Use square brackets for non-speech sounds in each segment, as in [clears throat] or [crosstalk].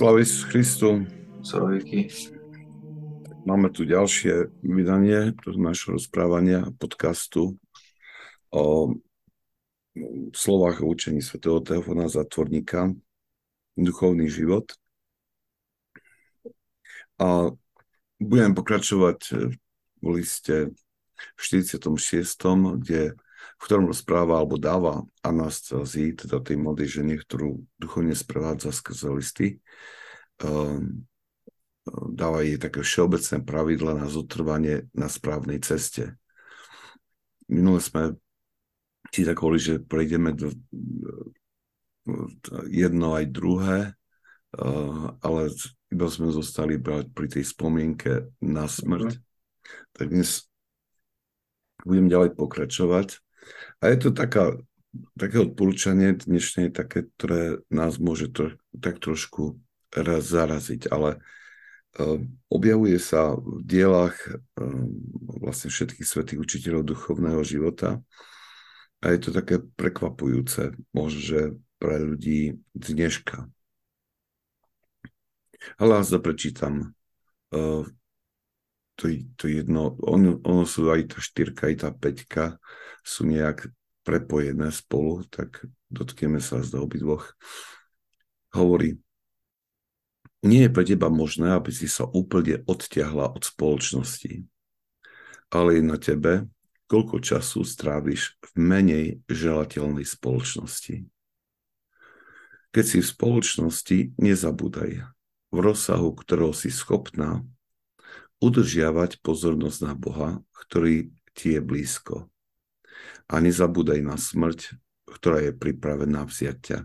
Sláva Isus Christu. Slovíky. Máme tu ďalšie vydanie našho rozprávania podcastu o slovách o učení svätého Teofona Zatvorníka Duchovný život. A budem pokračovať v liste v 46., kde v ktorom rozpráva alebo dáva Anastazii, teda tej mladej žene, ktorú duchovne sprevádza skrze listy, um, dáva jej také všeobecné pravidla na zotrvanie na správnej ceste. Minule sme si tak hovorili, že prejdeme do, jedno aj druhé, ale iba sme zostali brať pri tej spomienke na smrť. Mhm. Tak dnes budem ďalej pokračovať. A je to taká, také odporúčanie dnešnej, také, ktoré nás môže to, tak trošku raz zaraziť, ale uh, objavuje sa v dielach uh, vlastne všetkých svetých učiteľov duchovného života a je to také prekvapujúce, možno, pre ľudí dneška. Ale ja prečítam uh, to, to jedno, on, ono sú aj tá štyrka, aj tá peťka, sú nejak prepojené spolu, tak dotkneme sa z obidvoch. Hovorí, nie je pre teba možné, aby si sa úplne odtiahla od spoločnosti, ale je na tebe, koľko času stráviš v menej želateľnej spoločnosti. Keď si v spoločnosti, nezabúdaj, v rozsahu, ktorého si schopná, udržiavať pozornosť na Boha, ktorý ti je blízko. A nezabúdaj na smrť, ktorá je pripravená vziať ťa.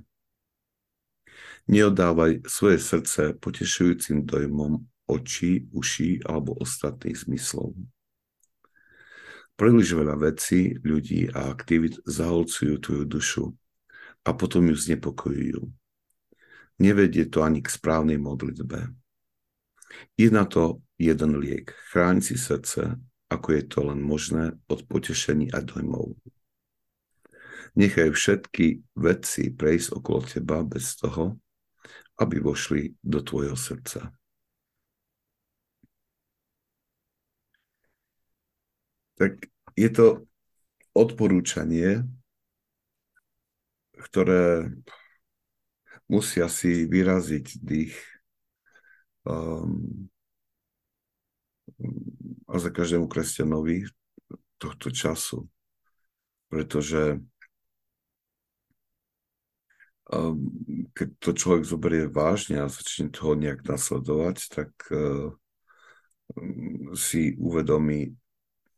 Neodávaj svoje srdce potešujúcim dojmom očí, uší alebo ostatných zmyslov. Príliš veľa vecí, ľudí a aktivít zaholcujú tvoju dušu a potom ju znepokojujú. Nevedie to ani k správnej modlitbe. Je na to jeden liek. Chráň si srdce, ako je to len možné od potešení a dojmov. Nechaj všetky veci prejsť okolo teba bez toho, aby vošli do tvojho srdca. Tak je to odporúčanie, ktoré musia si vyraziť dých um, a za každému kresťanovi tohto času. Pretože um, keď to človek zoberie vážne a začne toho nejak nasledovať, tak uh, si uvedomí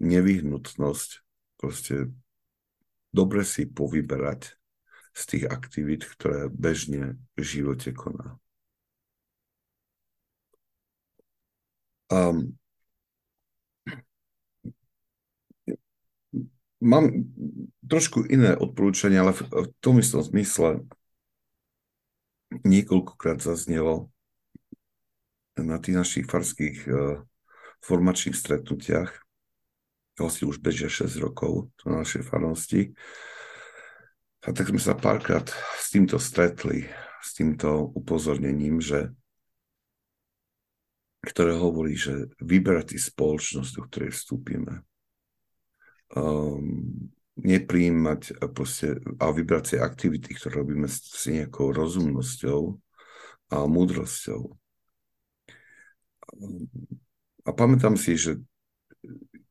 nevyhnutnosť proste dobre si povyberať z tých aktivít, ktoré bežne v živote koná. Um, mám trošku iné odporúčania, ale v, v tom istom zmysle niekoľkokrát zaznelo na tých našich farských uh, formačných stretnutiach, vlastne už bežia 6 rokov, to na našej farnosti, a tak sme sa párkrát s týmto stretli, s týmto upozornením, že ktoré hovorí, že vyberať spoločnosť, do ktorej vstúpime um, nepríjmať a, proste, a vybrať si aktivity, ktoré robíme s nejakou rozumnosťou a múdrosťou. A pamätám si, že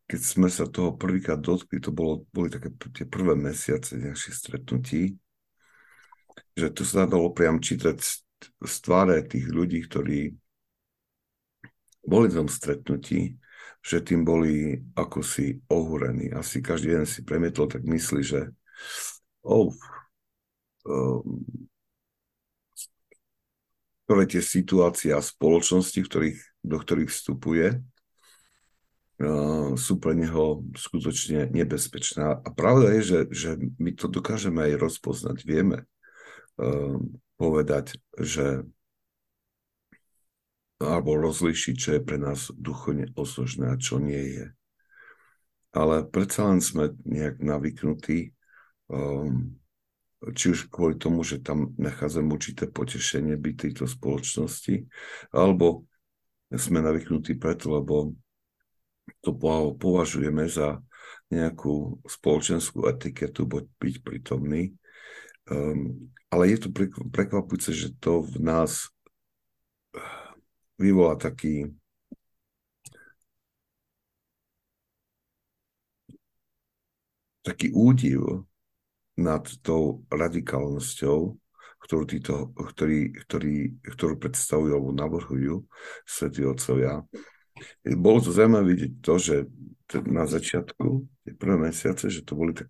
keď sme sa toho prvýkrát dotkli, to bolo, boli také tie prvé mesiace našich stretnutí, že to sa dalo priam čítať z tváre tých ľudí, ktorí boli v tom stretnutí, že tým boli ako si ohúrení. Asi každý jeden si premietol tak myslí, že oh, um, ktoré tie situácie a spoločnosti, ktorých, do ktorých vstupuje, uh, sú pre neho skutočne nebezpečné. A pravda je, že, že my to dokážeme aj rozpoznať. Vieme uh, povedať, že alebo rozlišiť, čo je pre nás duchovne osožné a čo nie je. Ale predsa len sme nejak navyknutí um, či už kvôli tomu, že tam nachádzam určité potešenie byť tejto spoločnosti, alebo sme navyknutí preto, lebo to považujeme za nejakú spoločenskú etiketu, byť prítomný. Um, ale je to prekvapujúce, že to v nás vyvolá taký taký údiv nad tou radikálnosťou, ktorú, títo, ktorý, ktorý, ktorú predstavujú alebo navrhujú svätí otcovia. Bolo to zaujímavé vidieť to, že na začiatku, tie prvé mesiace, že to boli tak,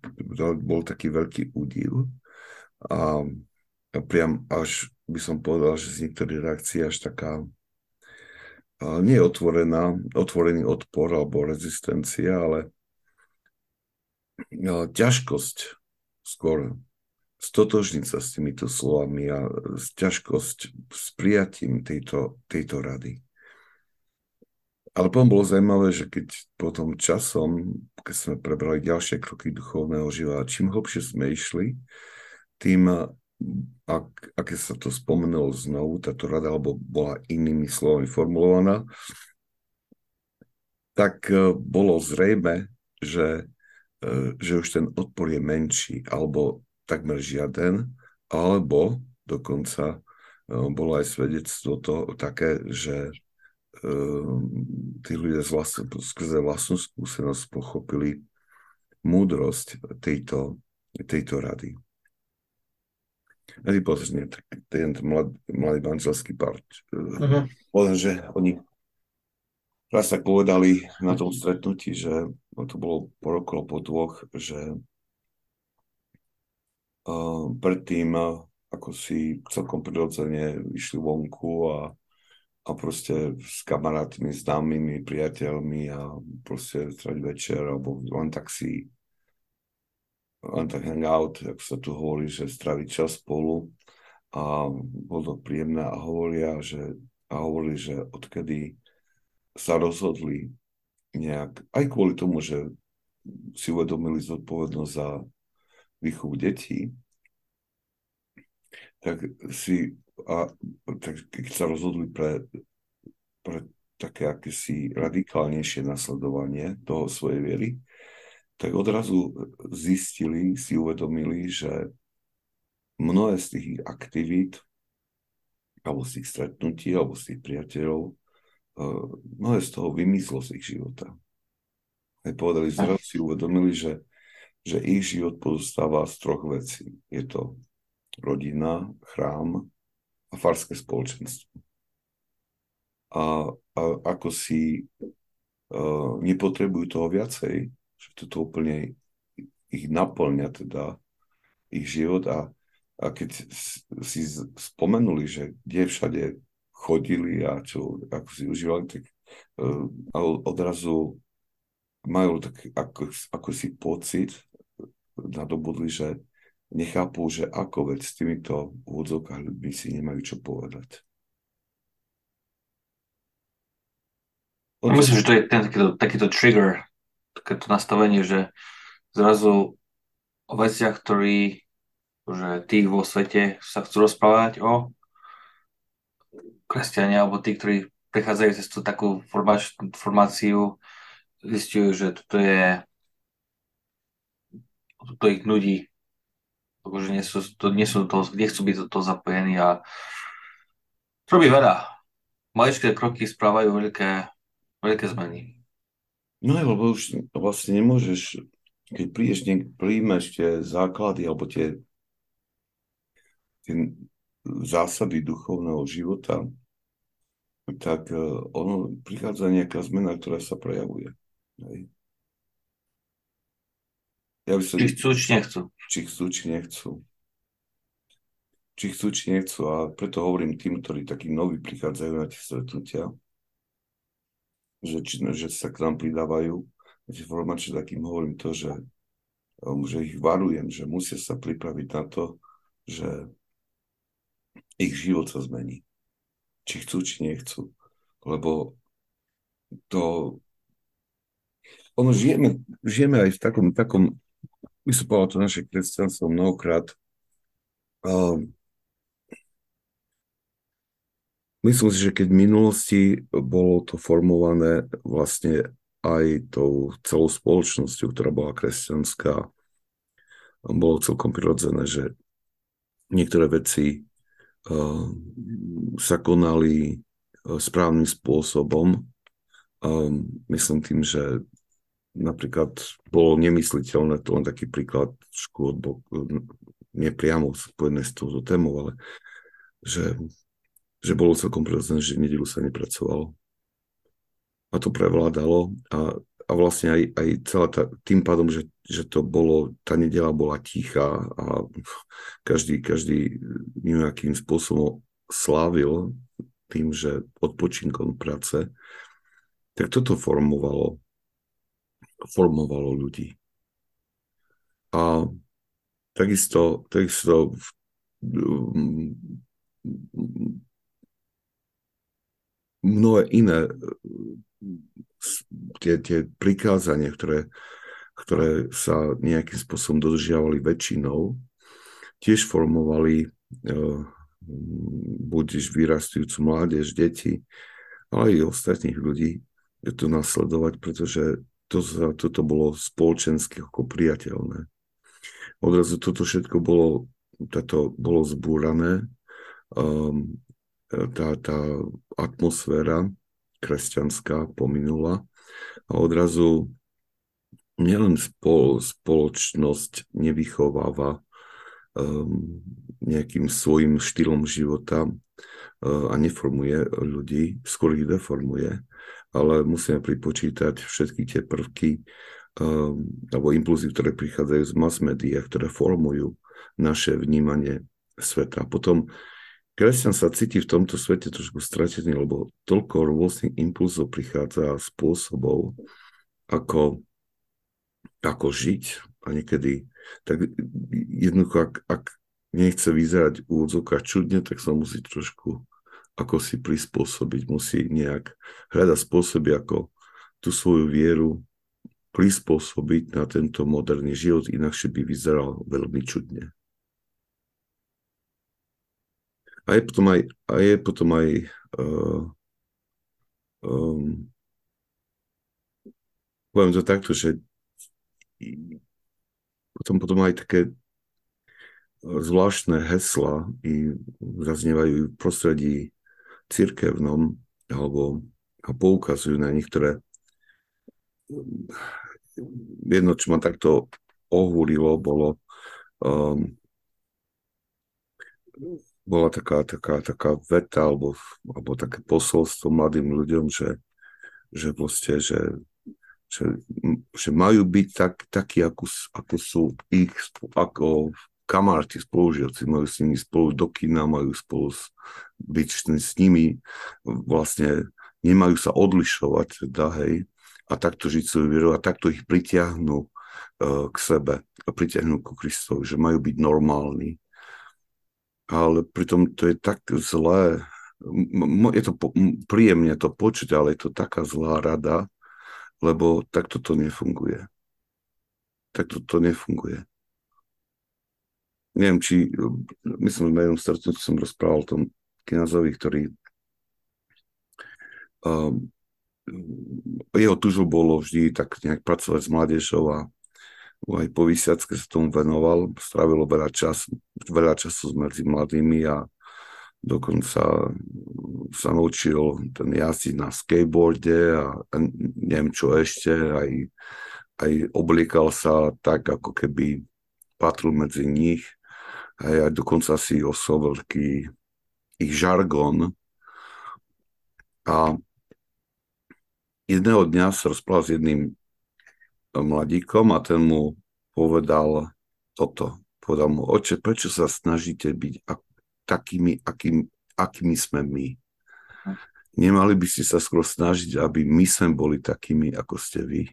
bol taký veľký údiv a priam až by som povedal, že z niektorých reakcií až taká nie otvorená, otvorený odpor alebo rezistencia, ale ťažkosť skôr stotožniť sa s týmito slovami a ťažkosť s prijatím tejto, tejto rady. Ale potom bolo zaujímavé, že keď potom časom, keď sme prebrali ďalšie kroky duchovného života, čím hlbšie sme išli, tým, ak, aké sa to spomenulo znovu, táto rada, alebo bola inými slovami formulovaná, tak e, bolo zrejme, že, e, že už ten odpor je menší, alebo takmer žiaden, alebo dokonca e, bolo aj svedectvo to také, že tí ľudia z vlastn- skrze vlastnú skúsenosť pochopili múdrosť tejto, tejto rady. Ty pozri, ten mlad, mladý manželský pár. Uh-huh. Že oni raz tak povedali na tom stretnutí, že no to bolo po roku po dvoch, že uh, predtým, uh, ako si celkom prirodzene išli vonku a, a proste s kamarátmi, známymi, priateľmi a proste strať večer alebo len tak si len tak hangout, ako sa tu hovorí, že straviť čas spolu. A bolo to príjemné a hovoria, že, a hovorili, že odkedy sa rozhodli nejak, aj kvôli tomu, že si uvedomili zodpovednosť za výchovu detí, tak si, a, tak keď sa rozhodli pre, pre také akési radikálnejšie nasledovanie toho svojej viery, tak odrazu zistili, si uvedomili, že mnohé z tých aktivít, alebo z tých stretnutí, alebo z tých priateľov, eh, mnohé z toho vymizlo z ich života. Aj povedali, zrazu si uvedomili, že, že ich život pozostáva z troch vecí. Je to rodina, chrám a farské spoločenstvo. A, a ako si uh, nepotrebujú toho viacej, že toto úplne ich naplňa teda ich život a, a keď si spomenuli, že kde všade chodili a čo, ako si užívali, tak uh, odrazu majú tak ako, ako si pocit nadobudli, že nechápu, že ako veď s týmito úvodzovkách ľuďmi si nemajú čo povedať. Myslím, že to je ten takýto, takýto trigger takéto nastavenie, že zrazu o veciach, ktorí že tí vo svete sa chcú rozprávať o kresťania, alebo tí, ktorí prechádzajú cez tú takú formáč, formáciu, zistujú, že toto je toto ich nudí, že nie sú, to, nie sú to, nechcú byť do toho zapojení a robí veľa. Maličké kroky správajú veľké, veľké zmeny. No lebo už vlastne nemôžeš, keď prídeš, príjmeš tie základy alebo tie, tie zásady duchovného života, tak e, ono prichádza nejaká zmena, ktorá sa prejavuje. Hej. Ja by som, či chcú, či nechcú. Či chcú, či nechcú. Či chcú, či nechcú. A preto hovorím tým, ktorí takí noví prichádzajú na tie stretnutia, že, či, že sa k nám pridávajú. Formačne takým hovorím to, že, um, že ich varujem, že musia sa pripraviť na to, že ich život sa zmení. Či chcú, či nechcú. Lebo to... Ono žijeme, žijeme aj v takom, takom by som povedal, to naše kresťanstvo mnohokrát A myslím si, že keď v minulosti bolo to formované vlastne aj tou celou spoločnosťou, ktorá bola kresťanská, bolo celkom prirodzené, že niektoré veci uh, sa konali uh, správnym spôsobom. Um, myslím tým, že napríklad bolo nemysliteľné, to len taký príklad škôd, nepriamo spojené s touto témou, ale že, že bolo celkom prirodzené, že nedelu sa nepracovalo. A to prevládalo a, a vlastne aj, aj celá tá, tým pádom, že, že to bolo, tá nedela bola tichá a každý, každý nejakým spôsobom slávil tým, že odpočinkom práce, tak toto formovalo formovalo ľudí. A Takisto, takisto mm, mnohé iné tie, tie prikázania, ktoré, ktoré sa nejakým spôsobom dodržiavali väčšinou, tiež formovali uh, buď vyrastujúcu mládež, deti, ale aj ostatných ľudí to nasledovať, pretože to, toto bolo spoločensky ako priateľné odrazu toto všetko bolo, táto, bolo zbúrané. Um, tá, tá atmosféra kresťanská pominula a odrazu nielen spol, spoločnosť nevychováva um, nejakým svojim štýlom života uh, a neformuje ľudí, skôr ich deformuje, ale musíme pripočítať všetky tie prvky, Ehm, alebo impulzy, ktoré prichádzajú z mass media, ktoré formujú naše vnímanie sveta. Potom kresťan sa cíti v tomto svete trošku stratený, lebo toľko rôznych impulzov prichádza a spôsobov, ako, ako žiť a niekedy tak jednoducho, ak, ak nechce vyzerať v úvodzovkách čudne, tak sa musí trošku ako si prispôsobiť, musí nejak hľadať spôsoby, ako tú svoju vieru prispôsobiť na tento moderný život, inakšie by vyzeral veľmi čudne. A je potom aj, a je potom aj uh, um, poviem to takto, že potom, potom aj také zvláštne hesla i zaznievajú v prostredí cirkevnom alebo a poukazujú na niektoré jedno, čo ma takto ohúrilo, bolo um, bola taká, taká, taká veta alebo, alebo také posolstvo mladým ľuďom, že, že proste, že, že, že majú byť tak, takí, ako, ako sú ich, ako kamaráti, spolužiaci, majú s nimi spolu do kina, majú spolu byť s nimi, vlastne nemajú sa odlišovať, teda, hej, a takto žiť svoju vieru a takto ich pritiahnu uh, k sebe pritiahnu ku Kristovi, že majú byť normálni. Ale pritom to je tak zlé, je to príjemne to počuť, ale je to taká zlá rada, lebo takto to nefunguje. Takto to nefunguje. Neviem, či, myslím, že na jednom stretnutí som rozprával o tom kniazovi, ktorý um, jeho tužou bolo vždy tak nejak pracovať s mládežou a aj po vysiacke sa tomu venoval, strávilo veľa, čas, veľa času medzi mladými a dokonca sa naučil ten jazdiť na skateboarde a, a neviem čo ešte, aj, aj obliekal sa tak, ako keby patril medzi nich. A aj dokonca si oslovil taký ich žargon a jedného dňa sa rozprával s jedným mladíkom a ten mu povedal toto. Povedal mu, oče, prečo sa snažíte byť takými, akým, akými sme my? Nemali by ste sa skôr snažiť, aby my sme boli takými, ako ste vy.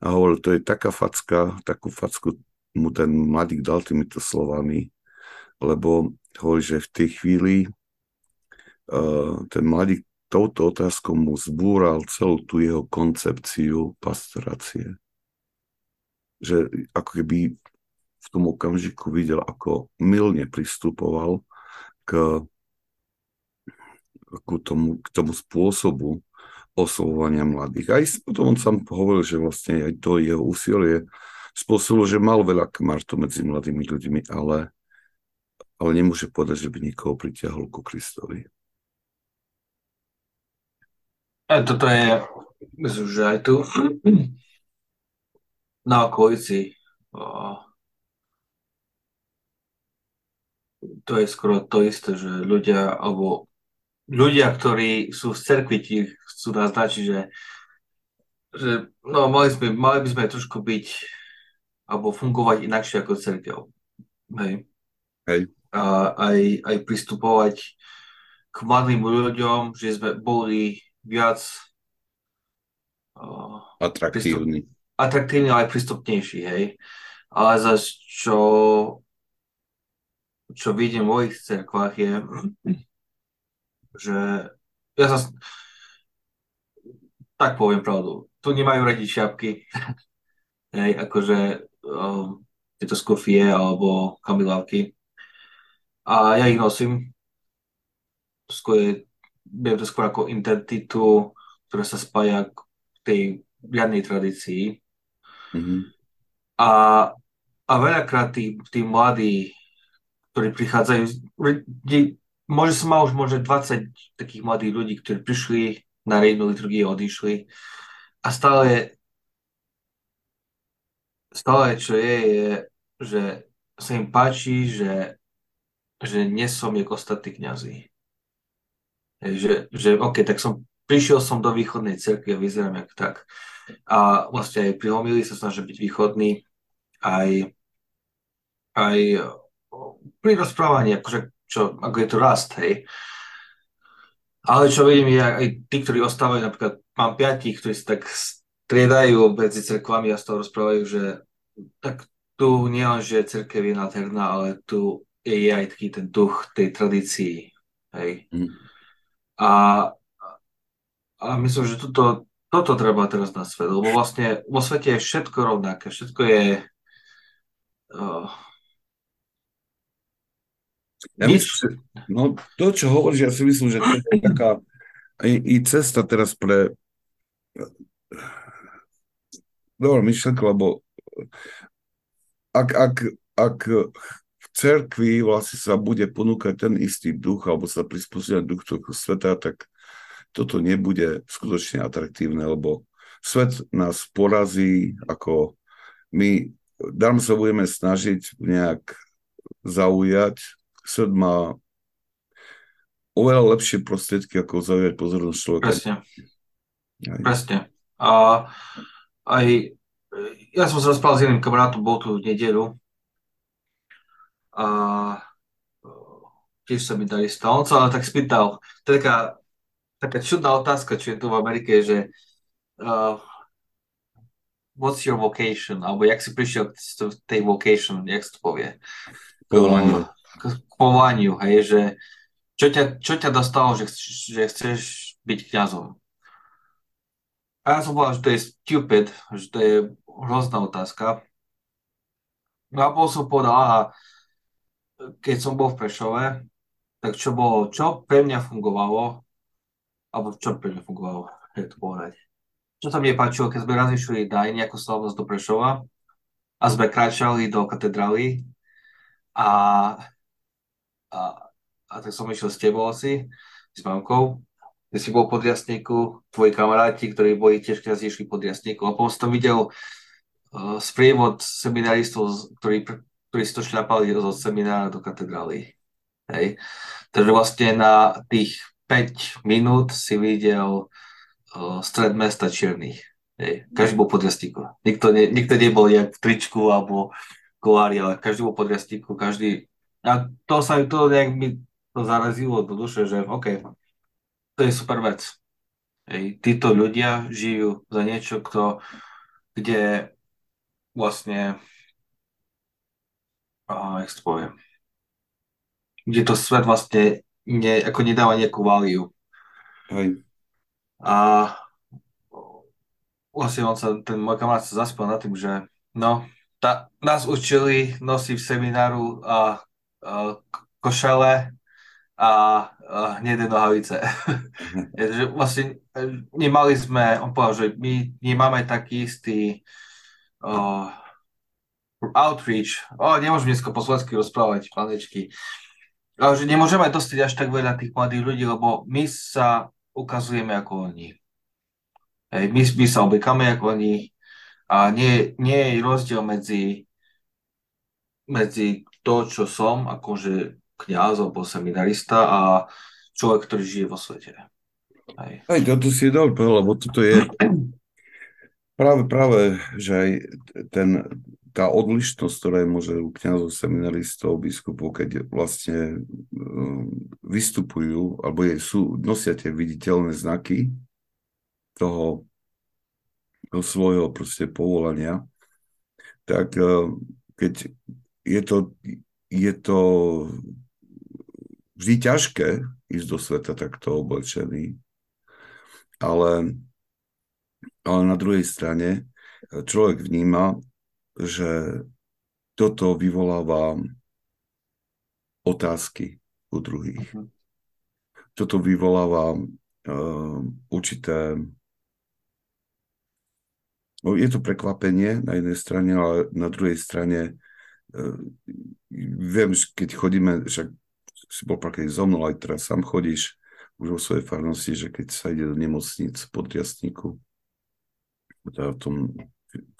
A hovoril, to je taká facka, takú facku mu ten mladík dal týmito slovami, lebo hovorí, že v tej chvíli uh, ten mladík touto otázkou mu zbúral celú tú jeho koncepciu pastorácie. Že ako keby v tom okamžiku videl, ako milne pristupoval k, k, tomu, k tomu spôsobu oslovovania mladých. Aj potom on sám hovoril, že vlastne aj to jeho úsilie spôsobilo, že mal veľa kmartu medzi mladými ľuďmi, ale, ale nemôže povedať, že by nikoho pritiahol ku Kristovi. A toto je, myslím, že aj tu [clears throat] na okolici to je skoro to isté, že ľudia, alebo ľudia, ktorí sú v cerkvi, ti chcú naznačiť, že, že no, mali, sme, mali by sme trošku byť alebo fungovať inakšie ako cerkev. Hej. Hej. A aj, aj pristupovať k mladým ľuďom, že sme boli viac uh, atraktívni. Atraktívni, ale aj prístupnejší, hej. Ale zase, čo, čo vidím v mojich cerkvách je, [clears throat] že ja sa tak poviem pravdu, tu nemajú radi šiapky. [laughs] Hej, akože um, tieto skofie alebo kamilávky. A ja ich nosím. Skôr, viem to skôr ako identitu, ktorá sa spája k tej riadnej tradícii. Mm-hmm. A, a veľakrát tí, tí mladí, ktorí prichádzajú, môže som mal už možno 20 takých mladých ľudí, ktorí prišli na rejnú liturgiu, odišli a stále stále čo je, je, že sa im páči, že, že nie som jak ostatní kniazy. Že, že OK, tak som prišiel som do východnej cerky a vyzerám jak tak. A vlastne aj pri homilii sa snažím byť východný, aj, aj pri rozprávaní, akože, čo, ako je to rast, hej. Ale čo vidím, je aj tí, ktorí ostávajú, napríklad mám piatich, ktorí sa tak striedajú medzi cerkvami a z toho rozprávajú, že tak tu nie len, že cerkev je nádherná, ale tu je aj taký ten duch tej tradícii. Hej. Mm. A, a myslím, že toto, toto treba teraz na svet, lebo vlastne vo svete je všetko rovnaké, všetko je uh, ja myslím, no to, čo hovoríš, ja si myslím, že to je [clears throat] taká i, i cesta teraz pre dobrá myšlenka, lebo ak, ak, ak cerkvi vlastne sa bude ponúkať ten istý duch alebo sa prispôsobiť duch tohto sveta, tak toto nebude skutočne atraktívne, lebo svet nás porazí, ako my darmo sa budeme snažiť nejak zaujať. Svet má oveľa lepšie prostriedky, ako zaujať pozornosť človeka. Presne. Aj. Presne. A aj ja som sa rozprával s jedným kamarátom, bol tu v nedelu a tiež sa mi dali stalo. On sa ale tak spýtal, to je taká, taká čudná otázka, čo je tu v Amerike, že uh, what's your vocation, alebo jak si prišiel k tej vocation, jak sa to povie? Povolaniu. K, k povolaniu, hej, že čo ťa, čo ťa dostalo, že, že chceš byť kňazom? A ja som povedal, že to je stupid, že to je hrozná otázka. No a potom som povedal, aha, keď som bol v Prešove, tak čo bolo, čo pre mňa fungovalo, alebo čo pre mňa fungovalo, je to povedať. Čo sa mne páčilo, keď sme raz išli na nejakú slavnosť do Prešova a sme kráčali do katedrály a, a, a tak som išiel s tebou asi, s mamkou ty si bol pod jasníku, tvoji kamaráti, ktorí boli tiež kniazy, išli pod jasníku. A potom som videl uh, sprievod seminaristov, ktorí, ktorí si to šľapali zo seminára do katedrály. Hej. Takže vlastne na tých 5 minút si videl uh, stred mesta Čiernych. Hej. Každý bol pod jasníku. Nikto, ne, nikto nebol jak v tričku alebo kolári, ale každý bol pod jasníku, každý... A to sa to nejak mi to zarazilo do duše, že OK, to je super vec. Hej. Títo ľudia žijú za niečo, kto, kde vlastne a, jak to poviem, kde to svet vlastne ne, ako nedáva nejakú value. Hej. A vlastne on sa, ten môj kamarát sa zaspal na tým, že no, tá, nás učili nosiť v semináru a, a košele a, a hnedé nohavice. [laughs] že vlastne e, nemali sme, on povedal, že my nemáme taký istý uh, outreach, o, nemôžem dneska po slovensky rozprávať, panečky, ale že nemôžeme dostať až tak veľa tých mladých ľudí, lebo my sa ukazujeme ako oni. Hej, my, my sa oblikáme ako oni a nie, nie je rozdiel medzi, medzi to, čo som, akože kniaz alebo seminarista a človek, ktorý žije vo svete. Hej. Aj toto si dal, lebo toto je [clears throat] práve, práve, že aj ten, tá odlišnosť, ktorá je môže u kniazov, seminaristov, biskupov, keď vlastne um, vystupujú, alebo je, sú, nosia tie viditeľné znaky, toho, toho svojho proste povolania, tak eh, keď je to, je to vždy ťažké ísť do sveta takto oblečený, ale, ale na druhej strane eh, človek vníma, že toto vyvoláva otázky u druhých. Uh-huh. Toto vyvoláva uh, určité No, je to prekvapenie na jednej strane, ale na druhej strane uh, viem, že keď chodíme, však si bol prakticky so mnou, aj teraz sám chodíš už vo svojej farnosti, že keď sa ide do nemocnic pod riasníku, teda v tom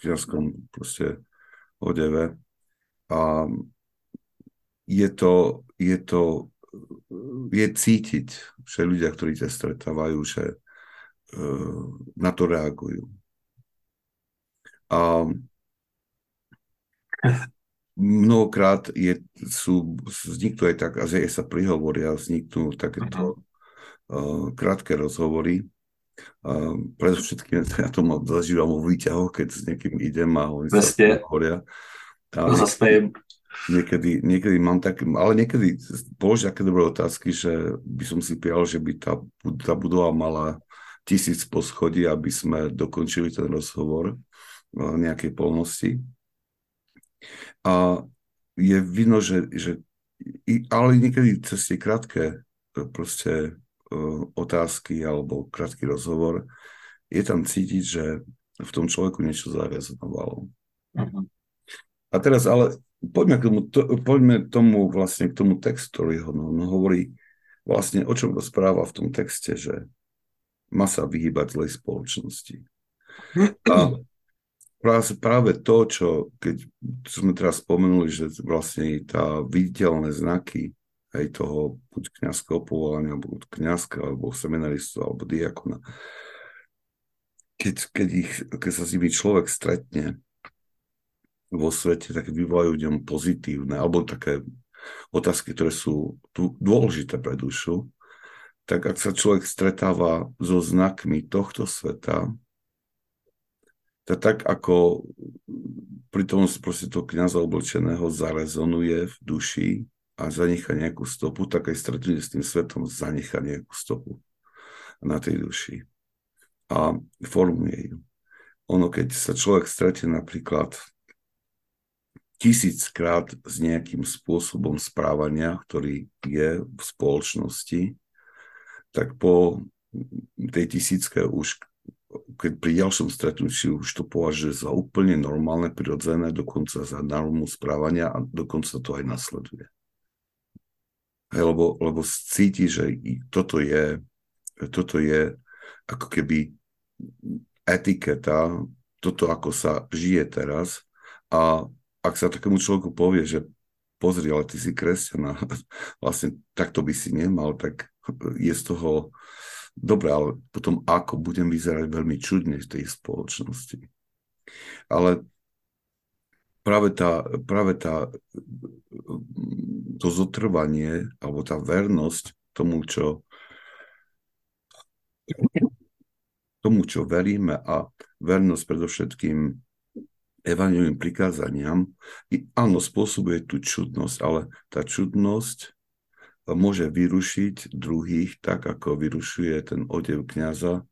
kniazskom proste odeve. A je to, je to je cítiť, že ľudia, ktorí ťa stretávajú, že uh, na to reagujú. A mnohokrát je, sú, vzniknú aj tak, a že sa prihovoria, vzniknú takéto uh, krátke rozhovory. Uh, predovšetkým [laughs] ja to mám, zažívam vo výťahoch, keď s niekým idem a oni sa prihovoria. A no, niekedy, niekedy, mám tak, ale niekedy položia také dobré otázky, že by som si prijal, že by tá, tá budova mala tisíc poschodí, aby sme dokončili ten rozhovor nejakej polnosti. A je vidno, že, že ale niekedy cez tie krátke e, proste otázky alebo krátky rozhovor je tam cítiť, že v tom človeku niečo zarezonovalo. Uh-huh. A teraz ale poďme k tomu, to, poďme tomu vlastne k tomu textu, ktorý ho no, no hovorí vlastne o čom rozpráva v tom texte, že má sa vyhýbať zlej spoločnosti. A práve, práve to, čo keď čo sme teraz spomenuli, že vlastne tá viditeľné znaky aj toho buď kniazského povolania, alebo kniazka, alebo seminaristu, alebo diakona, keď, keď, ich, keď sa s nimi človek stretne vo svete, tak vyvolajú ňom pozitívne, alebo také otázky, ktoré sú dôležité pre dušu, tak ak sa človek stretáva so znakmi tohto sveta, tak, tak ako pri tom proste toho kniaza oblečeného zarezonuje v duši a zanechá nejakú stopu, tak aj stretnutie s tým svetom zanechá nejakú stopu na tej duši a formuje ju. Ono, keď sa človek stretne napríklad tisíckrát s nejakým spôsobom správania, ktorý je v spoločnosti, tak po tej tisícke už keď pri ďalšom stretnutí už to považuje za úplne normálne, prirodzené, dokonca za normu správania a dokonca to aj nasleduje. Hej, lebo, lebo cíti, že toto je, toto je ako keby etiketa, toto ako sa žije teraz a ak sa takému človeku povie, že pozri, ale ty si kresťan a [laughs] vlastne takto by si nemal, tak je z toho Dobre, ale potom ako budem vyzerať veľmi čudne v tej spoločnosti. Ale práve tá, práve tá to zotrvanie alebo tá vernosť tomu, čo tomu, čo veríme a vernosť predovšetkým evangelicným prikázaniam, áno, spôsobuje tú čudnosť, ale tá čudnosť môže vyrušiť druhých tak, ako vyrušuje ten odev kniaza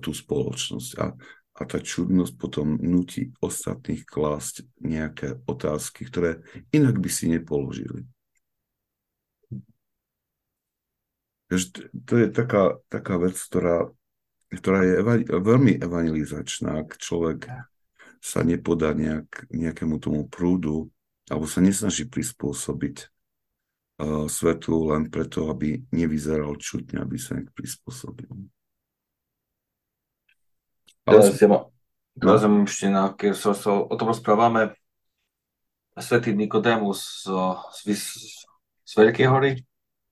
tú spoločnosť. A a tá čudnosť potom nutí ostatných klásť nejaké otázky, ktoré inak by si nepoložili. To je taká, taká vec, ktorá, ktorá je eva- veľmi evangelizačná, ak človek sa nepodá nejak, nejakému tomu prúdu alebo sa nesnaží prispôsobiť uh, svetu len preto, aby nevyzeral čutne, aby sa nejak prispôsobil. Ale... Teraz, ja ma, teraz no. ešte na, keď sa, sa o tom rozprávame, Svetý Nikodémus z, z, z Veľkej hory,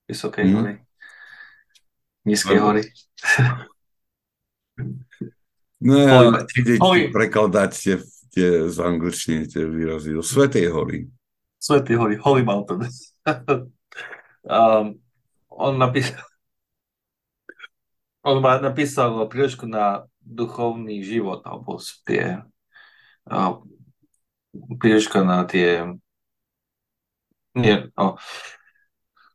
Vysokej mm. hory, Nízkej no. hory. [laughs] No ja, idete prekladať tie, tie z angličtiny tie výrazy do Svetej hory. Svetej hory, Holy Mountain. um, [laughs] on napísal [laughs] on má napísal príležku na duchovný život, alebo tie uh, na tie nie, no,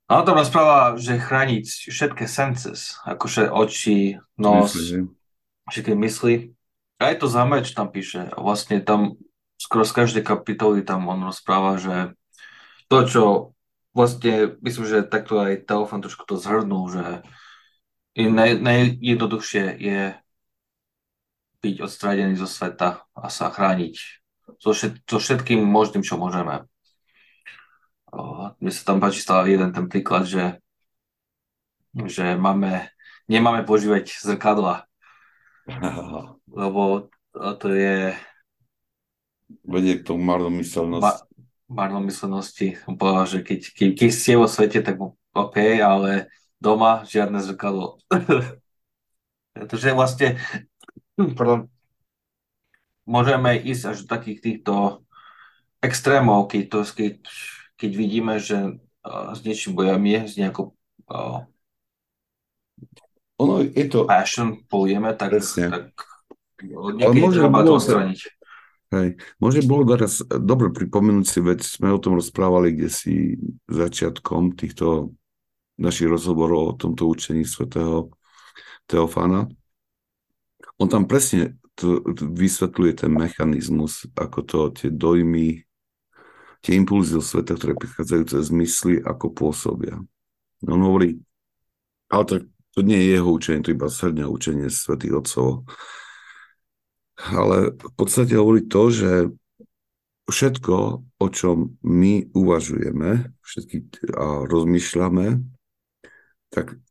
on tam rozpráva, že chrániť všetky senses, akože oči, nos, Myslím. všetky mysli. A je to zaujímavé, čo tam píše. A vlastne tam skoro z každej kapitoly tam on rozpráva, že to, čo vlastne, myslím, že takto aj telefon trošku to zhrnul, že naj, najjednoduchšie je byť odstradený zo sveta a sa chrániť so, všet, so všetkým možným, čo môžeme mne sa tam páči stále jeden ten príklad, že, že máme, nemáme používať zrkadla, [laughs] lebo to je vedie k tomu marnomyselnosti. Ma, marnomyselnosti. Povedal, že keď, keď, keď ste vo svete, tak OK, ale doma žiadne zrkadlo. [laughs] Pretože vlastne pardon, môžeme ísť až do takých týchto extrémov, keď, to, keď keď vidíme, že s niečím bojami, s nejakou uh, ono je to... passion polujeme, tak, tak niekedy treba to odstraniť. Hej. Môže bolo teraz dobre pripomenúť si vec, sme o tom rozprávali kde si začiatkom týchto našich rozhovorov o tomto učení svätého Teofana. On tam presne to, to vysvetľuje ten mechanizmus, ako to tie dojmy tie impulzy sveta, ktoré prichádzajú cez mysli, ako pôsobia. On hovorí, ale to, to nie je jeho učenie, to je iba srdne učenie svätých otcov. Ale v podstate hovorí to, že všetko, o čom my uvažujeme všetky, a rozmýšľame, tak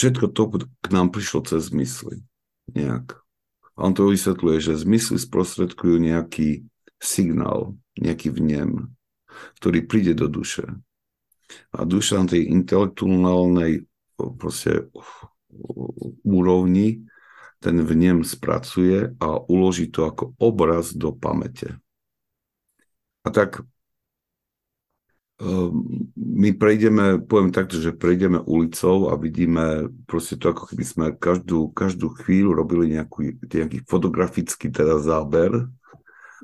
všetko to k nám prišlo cez mysli. Nejak. On to vysvetľuje, že zmysly sprostredkujú nejaký signál, nejaký vnem, ktorý príde do duše. A duša na tej intelektuálnej proste úrovni ten vnem spracuje a uloží to ako obraz do pamäte. A tak my prejdeme, poviem takto, že prejdeme ulicou a vidíme proste to, ako keby sme každú, každú chvíľu robili nejaký, nejaký fotografický teda záber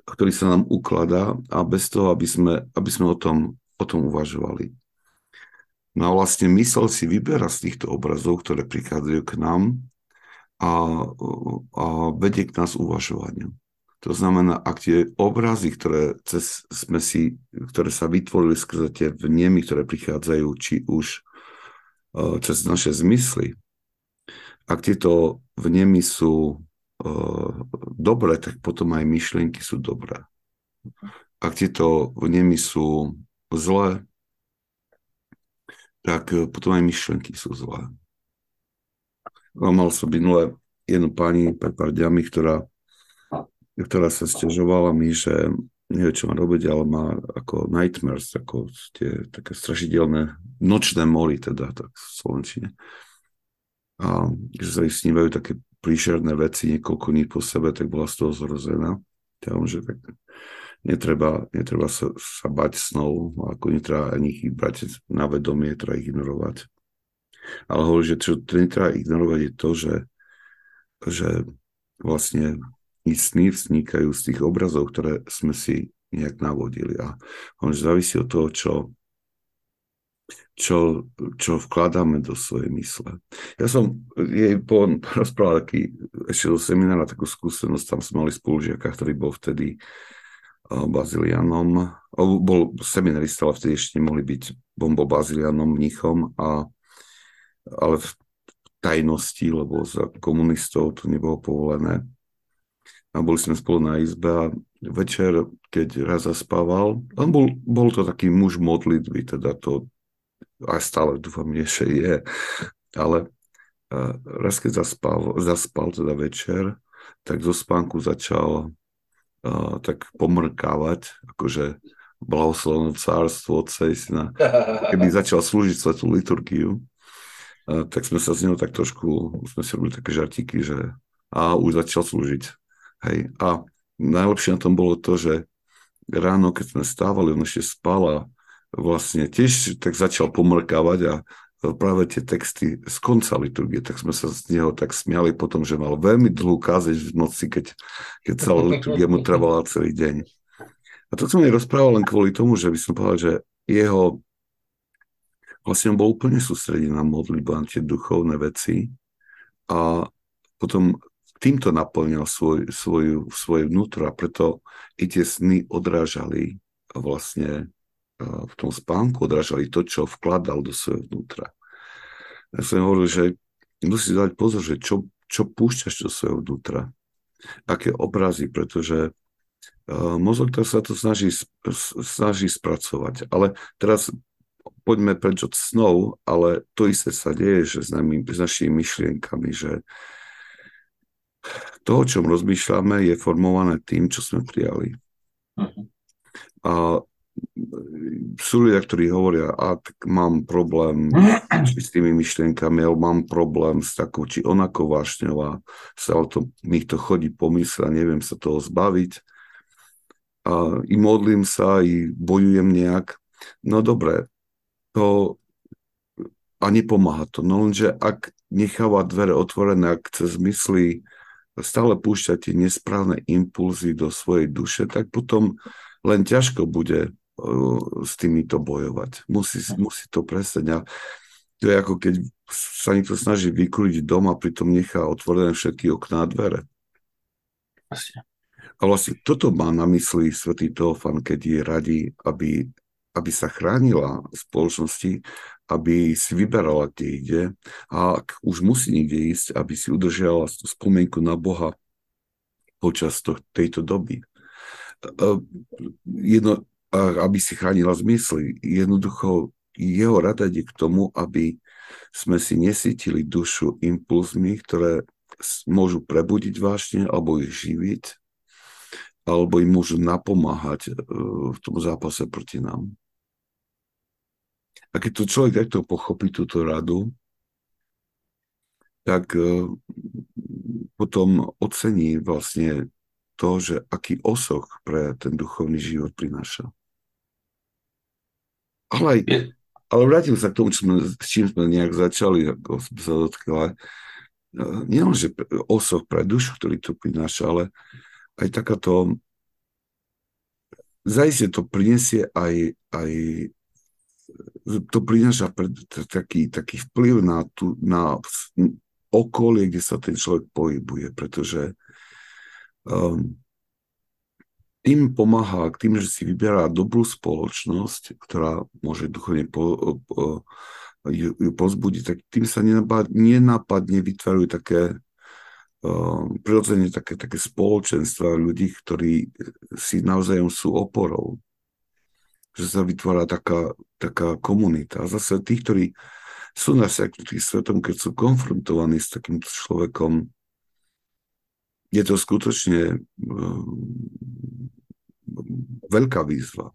ktorý sa nám ukladá a bez toho, aby sme, aby sme o, tom, o tom uvažovali. No a vlastne mysel si vyberá z týchto obrazov, ktoré prichádzajú k nám a, a vedie k nás uvažovaniu. To znamená, ak tie obrazy, ktoré, cez, sme si, ktoré sa vytvorili skrze tie vnemy, ktoré prichádzajú, či už uh, cez naše zmysly, ak tieto vnemy sú dobré, tak potom aj myšlienky sú dobré. Ak tieto vnemy sú zlé, tak e, potom aj myšlienky sú zlé. Mal som minule jednu pani pred pár dňami, ktorá, ktorá sa stiažovala mi, že nevie, čo má robiť, ale má ako nightmares, ako tie také strašidelné nočné mori, teda tak v Slovenčine. A že sa ich snívajú také príšerné veci niekoľko dní po sebe, tak bola z toho zrozená. Ja že tak netreba, netreba sa, sa bať snov, ako netreba ani ich brať na vedomie, treba ich ignorovať. Ale hovorí, že čo netreba ignorovať je to, že, že vlastne sny vznikajú z tých obrazov, ktoré sme si nejak navodili. A on závisí od toho, čo, čo, čo vkladáme do svojej mysle. Ja som jej po, rozprával taký, ešte do seminára takú skúsenosť, tam sme mali spolužiaka, ktorý bol vtedy uh, bazilianom, bol seminarista, ale vtedy ešte nemohli byť, on bol bazilianom, mnichom, a, ale v tajnosti, lebo za komunistov to nebolo povolené. A boli sme spolu na izbe a večer, keď raz zaspával, on bol, bol to taký muž modlitby, teda to aj stále dúfam, že je, ale raz keď zaspal, zaspal teda večer, tak zo spánku začal uh, tak pomrkávať, akože blahoslovené cárstvo Otca Syna, keby začal slúžiť svetú liturgiu, uh, tak sme sa z neho tak trošku, sme si robili také žartiky, že a už začal slúžiť. Hej. A najlepšie na tom bolo to, že ráno, keď sme stávali, on ešte spal a vlastne tiež tak začal pomrkávať a práve tie texty z konca liturgie, tak sme sa z neho tak smiali potom, že mal veľmi dlhú kázeň v noci, keď, keď celá liturgia mu trvala celý deň. A to som jej rozprával len kvôli tomu, že by som povedal, že jeho vlastne on bol úplne sústredený na modlitbu, na tie duchovné veci a potom týmto naplňal svoj, svoju, svoje vnútro a preto i tie sny odrážali vlastne v tom spánku odrážali to, čo vkladal do svojho vnútra. Ja som hovoril, že musí dať pozor, že čo, čo púšťaš do svojho vnútra. Aké obrazy, pretože uh, mozog to sa to snaží, snaží spracovať. Ale teraz poďme preč od snov, ale to isté sa deje, že s, nami, s našimi myšlienkami, že to, o čom rozmýšľame, je formované tým, čo sme prijali. Uh-huh. A sú ľudia, ktorí hovoria, a tak mám problém s [clears throat] tými myšlienkami, alebo mám problém s takou či onakou vášňou sa o to, mi to chodí po mysle a neviem sa toho zbaviť. A i modlím sa, i bojujem nejak. No dobre, to a nepomáha to. No lenže ak necháva dvere otvorené, ak cez mysli stále púšťate nesprávne impulzy do svojej duše, tak potom len ťažko bude s týmito bojovať. Musí, hm. musí to prestať. A to je ako keď sa niekto snaží vykúriť dom a pritom nechá otvorené všetky okná a dvere. Vlastne. A vlastne toto má na mysli svätý Teofan, keď je radi, aby, aby sa chránila spoločnosti, aby si vyberala, kde ide a ak už musí niekde ísť, aby si udržiala spomienku na Boha počas to, tejto doby. Jedno, aby si chránila zmysly. Jednoducho jeho rada je k tomu, aby sme si nesítili dušu impulzmi, ktoré môžu prebudiť vášne alebo ich živiť, alebo im môžu napomáhať e, v tom zápase proti nám. A keď to človek takto pochopí túto radu, tak e, potom ocení vlastne to, že aký osoch pre ten duchovný život prináša. Ale, aj, ale vrátim sa k tomu, čo sme, s čím sme nejak začali, ako sme sa dotkli, ale nielen, že osoch pre dušu, ktorý to prináša, ale aj takáto zajistie to prinesie aj, aj to prináša taký, taký vplyv na, tú, na okolie, kde sa ten človek pohybuje, pretože um, tým pomáha k tým, že si vyberá dobrú spoločnosť, ktorá môže duchovne po, po, ju, ju pozbudiť, tak tým sa nenapadne, nenapadne vytvárajú také uh, prirodzene také, také spoločenstva ľudí, ktorí si navzájom sú oporou. Že sa vytvára taká, taká komunita. A zase tí, ktorí sú na tých svetom, keď sú konfrontovaní s takýmto človekom, je to skutočne uh, veľká výzva.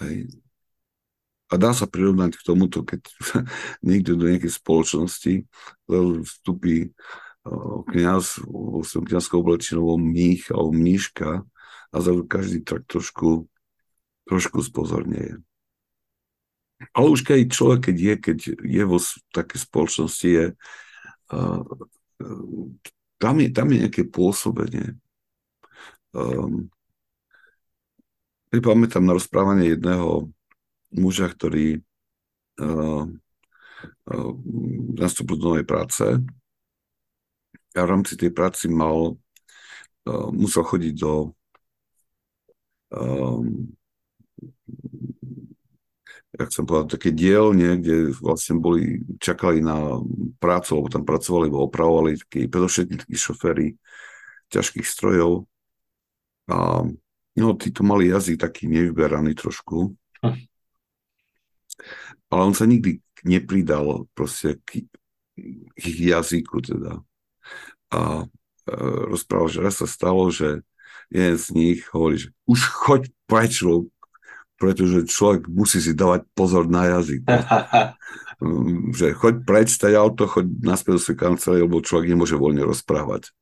Hej. A dá sa prirovnať k tomuto, keď [laughs] niekto do nejakej spoločnosti vstupí kniaz vo svojom kniazskom oblečenovom mních alebo mníška a za každý tak trošku, trošku spozornieje. Ale už keď človek, keď je, keď je vo takej spoločnosti, je, tam, je tam je nejaké pôsobenie. Um, pamätám na rozprávanie jedného muža, ktorý uh, uh, nastúpil do novej práce a v rámci tej práci mal, uh, musel chodiť do um, jak som povedal, také dielne, kde vlastne boli, čakali na prácu, lebo tam pracovali, lebo opravovali takí, predovšetkým takí šoféry ťažkých strojov. A no, títo mali jazyk taký nevyberaný trošku. Hm. Ale on sa nikdy nepridal proste k ich jazyku teda. A e, rozprával, že raz sa stalo, že jeden z nich hovorí, že už choď preč, pretože človek musí si dávať pozor na jazyk. [laughs] že choď preč, taj auto, choď naspäť do svojej kancelárie, lebo človek nemôže voľne rozprávať.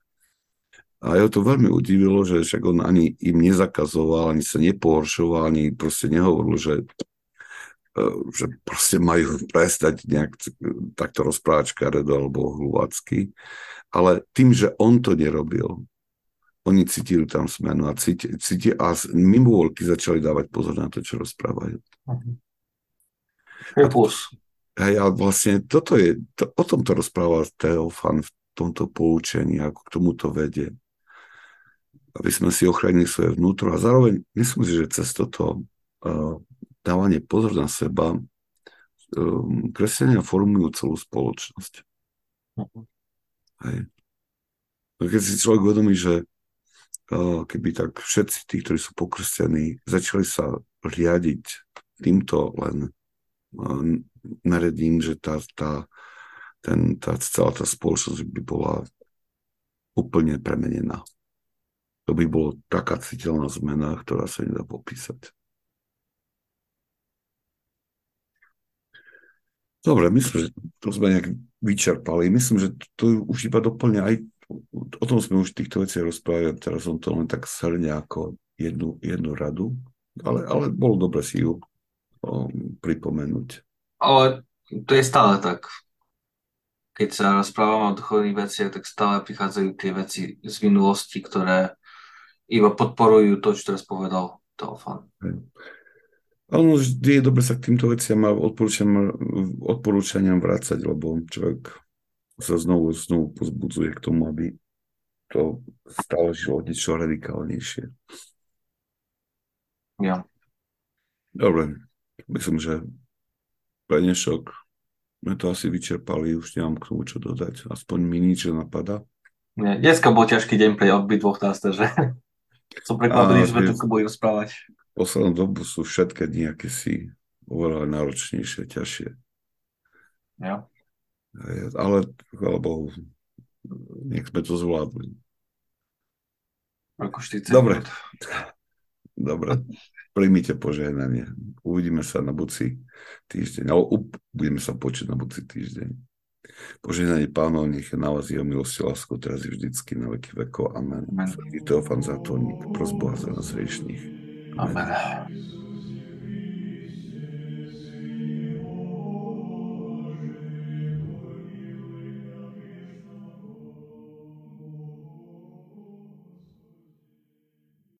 A jeho to veľmi udivilo, že však on ani im nezakazoval, ani sa nepohoršoval, ani proste nehovoril, že, e, že proste majú prestať nejak takto rozprávať škaredo alebo hluvacky. Ale tým, že on to nerobil, oni cítili tam smenu a, cíti, cíti, a mimo voľky začali dávať pozor na to, čo rozprávajú. Plus. Hej, ale vlastne toto je, to, o tom to rozprával Teofan v tomto poučení, ako k tomuto vedie. Aby sme si ochránili svoje vnútro a zároveň myslím si, že cez toto uh, dávanie pozor na seba um, kresťania formujú celú spoločnosť. Uh-huh. Hej. Keď si človek uvedomí, že keby tak všetci tí, ktorí sú pokrstení, začali sa riadiť týmto len naredím, že tá, tá, ten, tá celá tá spoločnosť by bola úplne premenená. To by bolo taká citeľná zmena, ktorá sa nedá popísať. Dobre, myslím, že to sme nejak vyčerpali. Myslím, že to už iba doplňa aj o tom sme už v týchto veciach rozprávali, teraz som to len tak shrne ako jednu, jednu radu, ale, ale bolo dobre si ju um, pripomenúť. Ale to je stále tak. Keď sa rozprávame o duchovných veciach, tak stále prichádzajú tie veci z minulosti, ktoré iba podporujú to, čo teraz povedal Teofan. Áno, vždy je dobre sa k týmto veciam a odporúčaniam, odporúčaniam vrácať, lebo človek sa znovu, znovu pozbudzuje k tomu, aby to stalo žilo niečo radikálnejšie. Ja. Dobre, myslím, že pre dnešok sme to asi vyčerpali, už nemám k tomu čo dodať. Aspoň mi nič napadá. Nie, dneska bol ťažký deň pre dvoch nás, takže [laughs] som prekvapený, že sme tu boli rozprávať. Poslednú dobu sú všetky dni, aké si oveľa náročnejšie, ťažšie. Ja. Ale chvála Bohu, nech sme to zvládli. Ako Dobre. Dobre. Príjmite požehnanie. Uvidíme sa na budúci týždeň. Ale budeme sa počuť na budúci týždeň. Požehnanie pánov, nech je na vás jeho milosť lásku, teraz i vždycky na veky vekov. Amen. Amen. Svetý Teofan Zátorník, pros Boha za nás riešných. Amen. Amen.